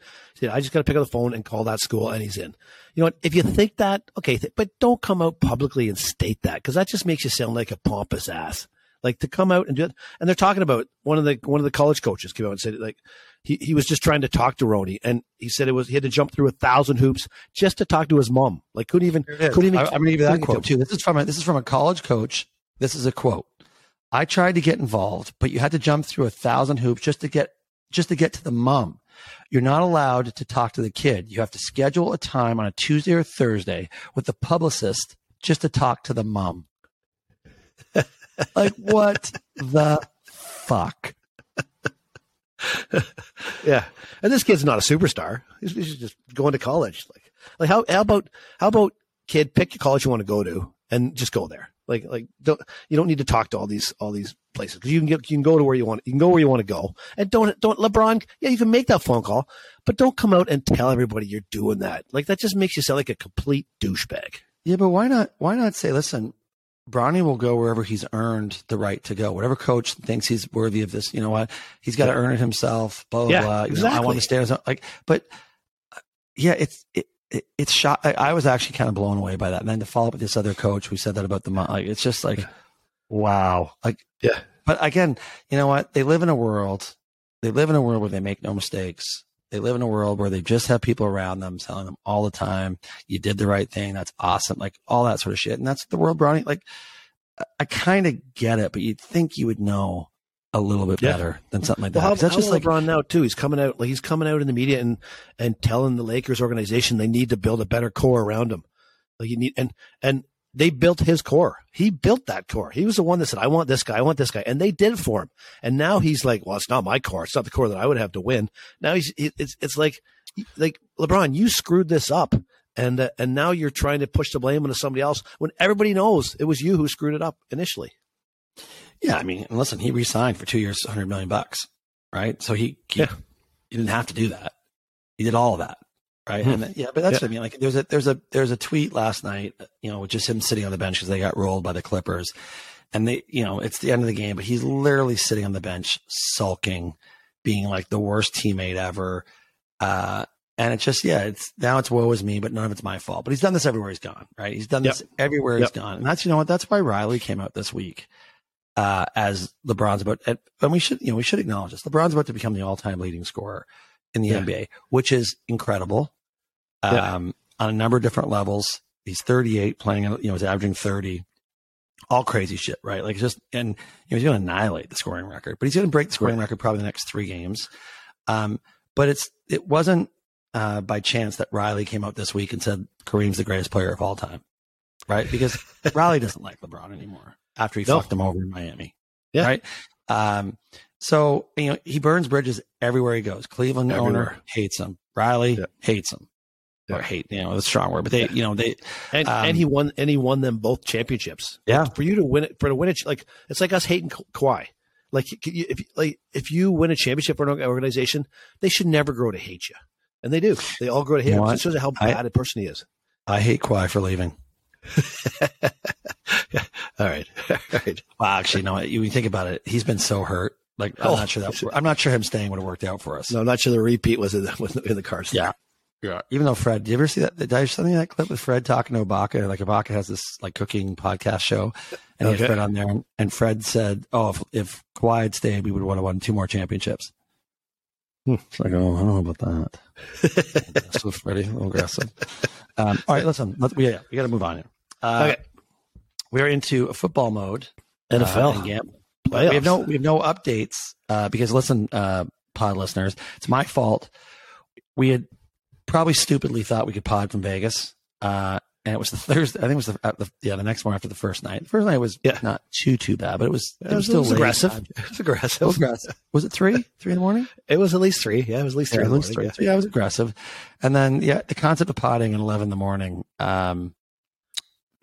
I just got to pick up the phone and call that school, and he's in. You know what? If you think that, okay, th- but don't come out publicly and state that because that just makes you sound like a pompous ass. Like to come out and do it. And they're talking about one of the one of the college coaches came out and said like he, he was just trying to talk to Bronny, and he said it was he had to jump through a thousand hoops just to talk to his mom. Like couldn't even couldn't even. I, am to give you that quote too. This is from a, this is from a college coach. This is a quote. I tried to get involved, but you had to jump through a thousand hoops just to get just to get to the mom. You're not allowed to talk to the kid. You have to schedule a time on a Tuesday or Thursday with the publicist just to talk to the mom. like what the fuck? yeah, and this kid's not a superstar. He's, he's just going to college. Like, like how how about how about kid pick your college you want to go to and just go there. Like like don't you don't need to talk to all these all these places because you can get you can go to where you want you can go where you want to go and don't don't LeBron yeah you can make that phone call but don't come out and tell everybody you're doing that like that just makes you sound like a complete douchebag. Yeah, but why not? Why not say, listen, Bronny will go wherever he's earned the right to go. Whatever coach thinks he's worthy of this, you know what? He's got to earn it himself. Blah blah Yeah, blah. You know, exactly. I want to stay like, but uh, yeah, it's it, it it's shot. I, I was actually kind of blown away by that. And then to follow up with this other coach who said that about the like, it's just like, wow. Like, Yeah. But again, you know what? They live in a world. They live in a world where they make no mistakes. They live in a world where they just have people around them telling them all the time, "You did the right thing. That's awesome." Like all that sort of shit. And that's the world, Bronny. Like, I, I kind of get it, but you'd think you would know a little bit Yeah. better than something like Well, that. how, 'Cause that's how just like LeBron now too. He's coming out like he's coming out in the media and and telling the Lakers organization they need to build a better core around him. Like you need and and they built his core. He built that core. He was the one that said, "I want this guy. I want this guy," and they did it for him. And now he's like, "Well, it's not my core. It's not the core that I would have to win." Now he's it's it's like like LeBron, you screwed this up. And uh, and now you're trying to push the blame onto somebody else when everybody knows it was you who screwed it up initially. Yeah, I mean, listen, he re-signed for two years, hundred million bucks, right? So he, he, Yeah. he didn't have to do that. He did all of that, right? Mhm. And yeah, but that's Yeah. what I mean. Like, there's a there's a there's a tweet last night, you know, with just him sitting on the bench because they got rolled by the Clippers, and they, you know, it's the end of the game, but he's literally sitting on the bench sulking, being like the worst teammate ever. Uh, and it's just, yeah, it's now it's woe is me, but none of it's my fault. But he's done this everywhere he's gone, right? He's done this everywhere Yep. he's gone. And that's, you know what? That's why Riley came out this week, uh, as LeBron's about, and and we should, you know, we should acknowledge this. LeBron's about to become the all time leading scorer in the Yeah. NBA, which is incredible. Yeah. Um, on a number of different levels. He's 38 playing, you know, he's averaging 30 all crazy shit, right? Like just, and you know, he's going to annihilate the scoring record, but he's going to break the scoring record probably the next three games. Um, but it's, it wasn't, uh, by chance that Riley came out this week and said Kareem's the greatest player of all time, right? Because [LAUGHS] Riley doesn't like LeBron anymore after he No. fucked them over in Miami, Yeah. right? Um, so you know he burns bridges everywhere he goes. Cleveland owner hates him. Riley Yeah. hates him, or hate. You know, it's a strong word, but they, you know, they, And Um, and he won and he won them both championships. Yeah. for you to win it for to win it like it's like us hating Ka- Kawhi. Like if like if you win a championship for an organization, they should never grow to hate you, and they do. They all grow to hate You him. It shows how bad a person he is. I hate Kawhi for leaving. [LAUGHS] All right, [LAUGHS] all right. Well, actually, no. You think about it, he's been so hurt. Like I'm Oh. not sure that I'm not sure him staying would have worked out for us. No, I'm not sure the repeat was in the, was in the cards. Yeah. Yeah. Even though Fred, did you ever see that? Did I something that clip with Fred talking to Ibaka? Like Ibaka has this like cooking podcast show, and he Okay. had Fred on there, and, and Fred said, "Oh, if, if Kawhi had stayed, we would have won two more championships." Hmm. It's like, oh, I don't know about that. [LAUGHS] [LAUGHS] aggressive, Freddie, a little aggressive. Um, all right, listen, let's, we, yeah, we got to move on here. Uh, Okay. We are into a football mode. NFL. Uh, Playoffs. we have no we have no updates uh, because listen, uh, pod listeners, it's my fault. We had probably stupidly thought we could pod from Vegas, uh, and it was the [LAUGHS] Thursday. I think it was the, uh, the yeah the next one after the first night. The first night was Yeah. not too too bad, but it was it, It was was, still [LAUGHS] it was aggressive. It was aggressive. was aggressive. It three three in the morning? It was at least three. Yeah, it was at least three. Yeah, at least morning, three. So, yeah, it was aggressive. And then yeah, the concept of potting at eleven in the morning. Um,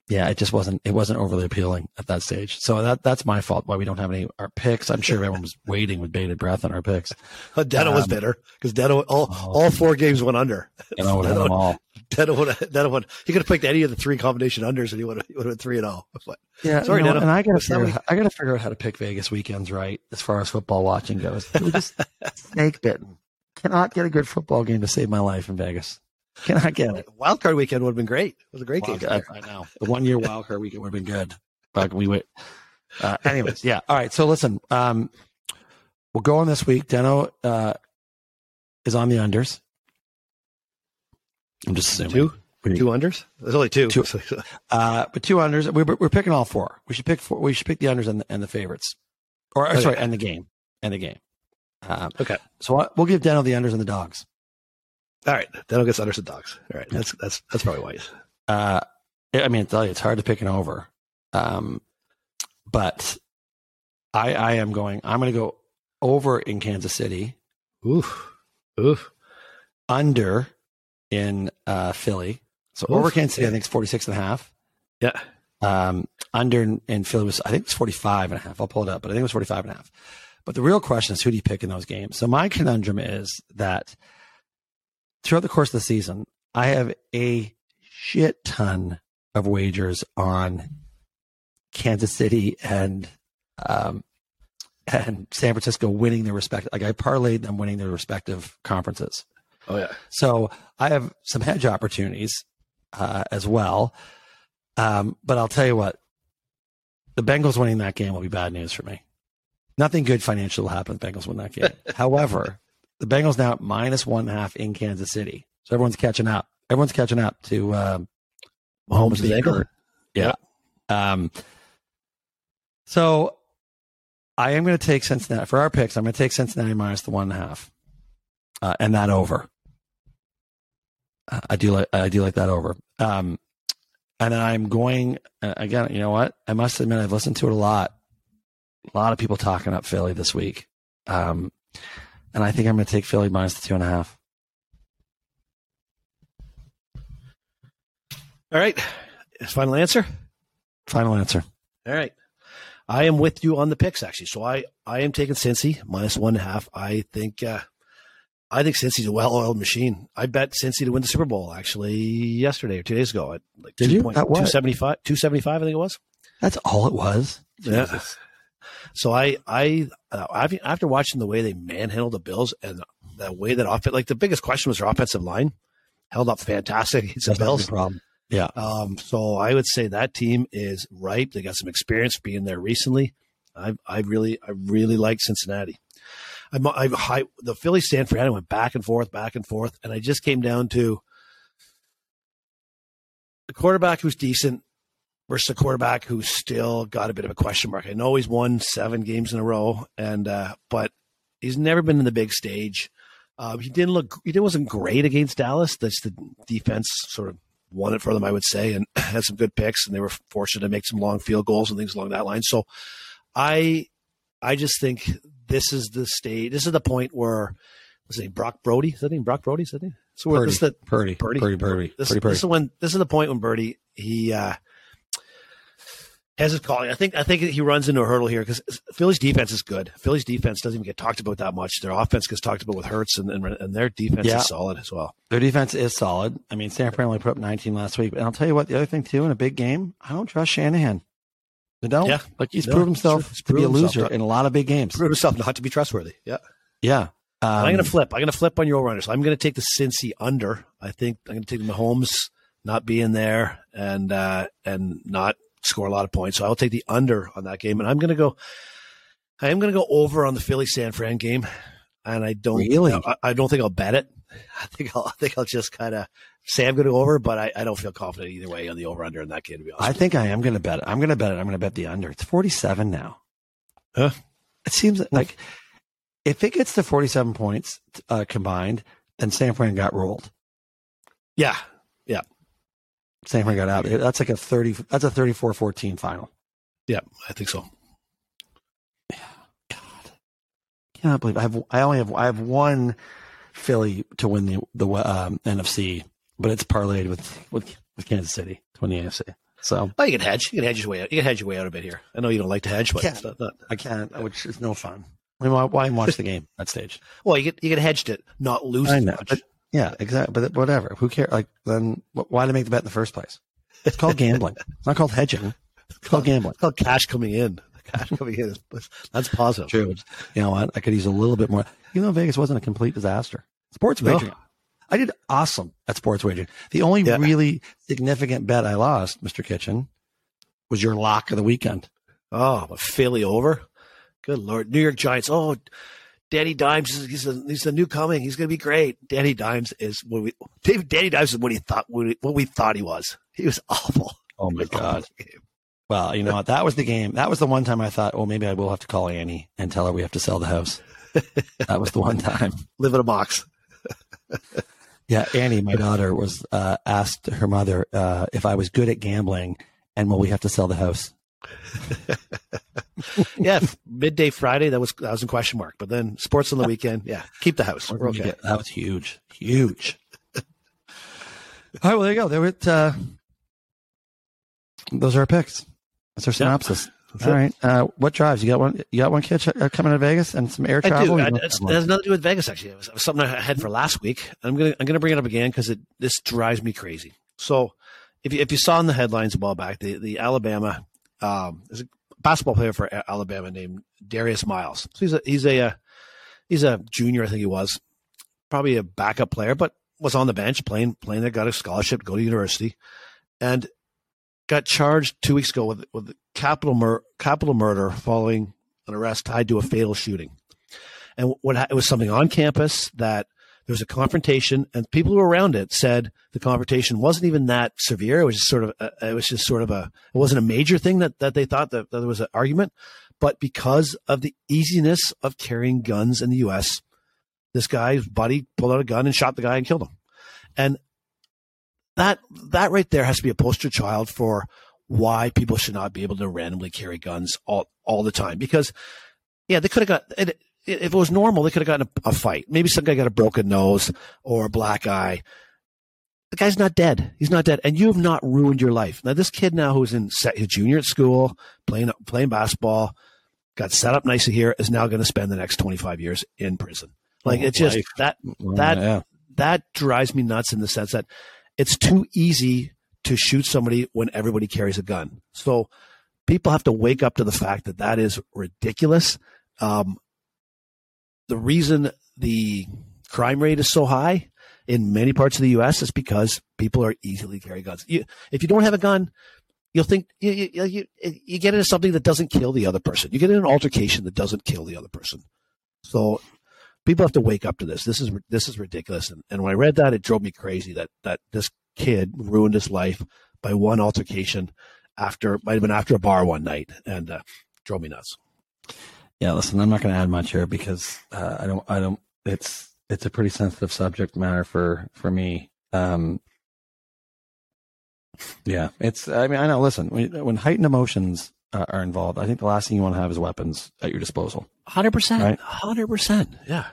yeah, it just wasn't it wasn't overly appealing at that stage. So that that's my fault why we don't have any our picks. I'm sure everyone was [LAUGHS] waiting with bated breath on our picks. yeah. Deno was Um, bitter because Deno all Oh. all four games went under. You know, had them all. Deno would Deno would he could have picked any of the three combination unders and he would have he would have been three and all. But Yeah, Sorry, you know, and I gotta figure, I gotta figure out how to pick Vegas weekends right as far as football watching goes. Just [LAUGHS] snake bitten. Cannot get a good football game to save my life in Vegas. Cannot get it. wild card weekend would have been great. It was a great Wild game. card, I know the one year wild card weekend would have been good, but we wait. Uh, anyways, yeah. All right. So listen, um, we'll go on this week. Deno uh, is on the unders. I'm just assuming. Two We- two unders. There's only two. Two. [LAUGHS] Uh, but two unders. We, we're picking all four. We should pick four. We should pick the unders and the, and the favorites, or or Okay. sorry, and the game, and the game. Um, Okay. So I- we'll give Deno the unders and the dogs. All right. Deno gets unders and dogs. All right. That's that's that's probably wise. Uh, I mean, I tell you, it's hard to pick an over. Um, but I I am going. I'm going to go over in Kansas City Oof. Oof. Under in uh, Philly. So Oof. over Kansas City, I think it's 46 and a half. Yeah. Um, under in, in Philly was, I think it's 45 and a half. I'll pull it up, but I think it was 45 and a half. But the real question is who do you pick in those games? So my conundrum is that throughout the course of the season, I have a shit ton of wagers on Kansas City and um, and San Francisco winning their respective. Like I parlayed them winning their respective conferences. Oh yeah. So I have some hedge opportunities uh, as well. Um, but I'll tell you what, the Bengals winning that game will be bad news for me. Nothing good financially will happen if the Bengals win that game. [LAUGHS] However, the Bengals now at minus one and a half in Kansas City. So everyone's catching up. Everyone's catching up to um, Mahomes' ankle. hurt. Yeah. Um, so I am going to take Cincinnati for our picks. I'm going to take Cincinnati minus the one and a half, uh, and that over. Uh, I do like I do like that over. Um, and then I'm going uh, again. You know what? I must admit I've listened to it a lot. A lot of people talking up Philly this week, um, and I think I'm going to take Philly minus the two and a half. All right. Final answer. Final answer. All right. I am with you on the picks actually. So I I am taking Cincy minus one and a half. I think uh I think Cincy's a well-oiled machine. I bet Cincy to win the Super Bowl actually yesterday or two days ago at like Did you? At what? 275, 275 I think it was. That's all it was. Yeah. So I I uh, after watching the way they manhandled the Bills and the way that offense, like the biggest question was their offensive line held up fantastic against the Bills. problem. Yeah. Um, so I would say that team is ripe. They got some experience being there recently. I, I really, I really like Cincinnati. I'm, I, I, the Philly San Fran, I went back and forth, back and forth, and I just came down to the quarterback who's decent versus a quarterback who's still got a bit of a question mark. I know he's won seven games in a row, and uh, but he's never been in the big stage. Um, he didn't look. He wasn't great against Dallas. That's the defense sort of won it for them, I would say, and [CLEARS THROAT] had some good picks, and they were fortunate to make some long field goals and things along that line. So, I, I just think this is the state. This is the point where, what's his name? Brock Brody. Is that name? Brock Brody. Is that name? So Purdy. this is the Purdy. Purdy. Purdy. Purdy. this, Purdy. Purdy. this is when this is the point when Purdy he uh, has his calling. I think I think he runs into a hurdle here because Philly's defense is good. Philly's defense doesn't even get talked about that much. Their offense gets talked about with Hurts, and and, and their defense Yeah. is solid as well. Their defense is solid. I mean, San Fran only put up 19 last week. And I'll tell you what, the other thing too, in a big game, I don't trust Shanahan. I don't. Yeah. Like he's No, proved himself He's to be a loser in a lot of big games. Proved himself not to be trustworthy. Yeah. Yeah. Um, I'm going to flip. I'm going to flip on your runners. I'm going to take the Cincy under. I think I'm going to take the Mahomes not being there and uh, and not score a lot of points. So I'll take the under on that game, and I'm going to go. I am going to go over on the Philly San Fran game, and I don't Really? I, I don't think I'll bet it. [LAUGHS] I think I'll I think I'll just kind of say I'm going to go over, but I, I don't feel confident either way on the over under in that game. To be honest, I think I am going to bet it. I'm going to bet it. I'm going to bet the under. It's 47 now. Huh? It seems like if it gets to 47 points uh, combined, then San Fran got rolled. yeah, San Fran got out. That's like a 30. That's a 34-14 final. yeah, I think so. God, cannot believe I have. I only have. I have one Philly to win the the um, NFC, but it's parlayed with with with Kansas City to win the AFC. So Oh, you can hedge. You can hedge your way out. You can hedge your way out a bit here. I know you don't like to hedge, but Yeah. it's not, I can't, which is no fun. I mean, why, why watch the game at stage? [LAUGHS] well, you get you get hedged it, not lose I know, much. but yeah, exactly. But whatever. Who cares? Like then, wh- why to make the bet in the first place? It's called gambling. It's not called hedging. It's called gambling. It's called cash coming in. Cash coming in. [LAUGHS] That's positive. True. You know what? I could use a little bit more. You know, Vegas wasn't a complete disaster. Sports No. wagering. I did awesome at sports wagering. The only Yeah. really significant bet I lost, Mr. Kitchen, was your lock of the weekend. Oh, but Philly over. Good lord, New York Giants. Oh, Danny Dimes is he's a, he's a new coming. He's going to be great. Danny Dimes is what we. David Danny Dimes is what he thought what, we, what we thought he was. He was awful. Oh my [LAUGHS] God. Well, you know what? That was the game. That was the one time I thought, oh, maybe I will have to call Annie and tell her we have to sell the house. [LAUGHS] that was the one time. Live in a box. [LAUGHS] Yeah, Annie, my daughter, was uh, asked her mother uh, if I was good at gambling, and will we have to sell the house? [LAUGHS] yeah, midday Friday that was that was in question mark. But then sports on the weekend, yeah, keep the house. We're okay. That was huge, huge. [LAUGHS] All right, well there you go. There it. Uh, those are our picks. That's our synopsis. That's All right. Uh, what drives? You got one? You got one kid uh, coming to Vegas and some air travel. do. I, don't it's, it has nothing to do with Vegas. Actually, it was, it was something I had for last week. I'm gonna I'm gonna bring it up again because it this drives me crazy. So, if you if you saw in the headlines a while back, the the Alabama um, there's a basketball player for Alabama named Darius Miles. So he's a he's a uh, he's a junior, I think he was, probably a backup player, but was on the bench playing playing there, got a scholarship to go to university, and got charged two weeks ago with with capital mur- capital murder following an arrest tied to a fatal shooting. And what it was something on campus that there was a confrontation, and people who were around it said the confrontation wasn't even that severe. It was just sort of a, it was just sort of a it wasn't a major thing that that they thought that, that there was an argument, but because of the easiness of carrying guns in the U.S., this guy's buddy pulled out a gun and shot the guy and killed him, and that that right there has to be a poster child for why people should not be able to randomly carry guns all all the time because yeah they could have got it, if it was normal they could have gotten a, a fight maybe some guy got a broken nose or a black eye the guy's not dead he's not dead and you have not ruined your life now this kid now who's in se- his junior at school playing playing basketball got set up nicely here is now going to spend the next 25 years in prison like Oh, it's just life. that Well, that- yeah. that drives me nuts in the sense that it's too easy to shoot somebody when everybody carries a gun. So people have to wake up to the fact that that is ridiculous. Um, the reason the crime rate is so high in many parts of the U.S. is because people are easily carry guns. You, if you don't have a gun, you'll think you, you, you, you get into something that doesn't kill the other person. You get in an altercation that doesn't kill the other person. So people have to wake up to this. This is this is ridiculous. And, and when I read that, it drove me crazy that that this kid ruined his life by one altercation after might have been after a bar one night, and uh, drove me nuts. Yeah, listen, I'm not going to add much here because uh, I don't, I don't. It's it's a pretty sensitive subject matter for for me. Um, yeah, it's. I mean, I know. Listen, when, when heightened emotions uh, are involved, I think the last thing you want to have is weapons at your disposal. Hundred percent, hundred percent. Yeah,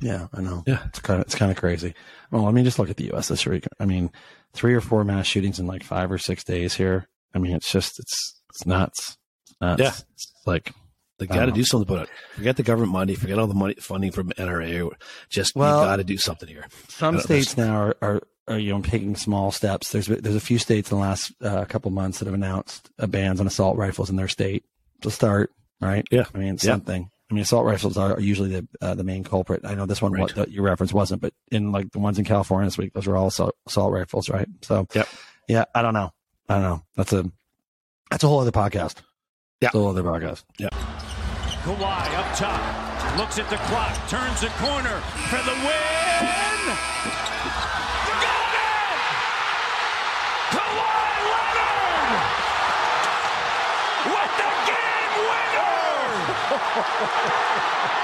Yeah, I know. Yeah. it's kind of it's kind of crazy. Well, I mean, just look at the U.S. this week. I mean, three or four mass shootings in like five or six days here. I mean, it's just it's it's nuts. It's nuts. Yeah. It's like they got to do something about it. Forget the government money. Forget all the money funding from NRA. Just Well- you got to do something here. some states now are, are, are you know taking small steps. There's there's a few states in the last uh, couple months that have announced uh, bans on assault rifles in their state. To start, right? Yeah. I mean it's Yeah. something. I mean assault rifles are usually the uh, the main culprit. I know this one Right. what that you referenced wasn't, but in like the ones in California this week, those were all assault, assault rifles, right? So Yep. yeah, I don't know. I don't know. That's a that's a whole other podcast. Yeah. It's a whole other podcast. Kawhi up top, looks at the clock, turns the corner for the win. Got it! Kawhi Leonard with the game winner. [LAUGHS]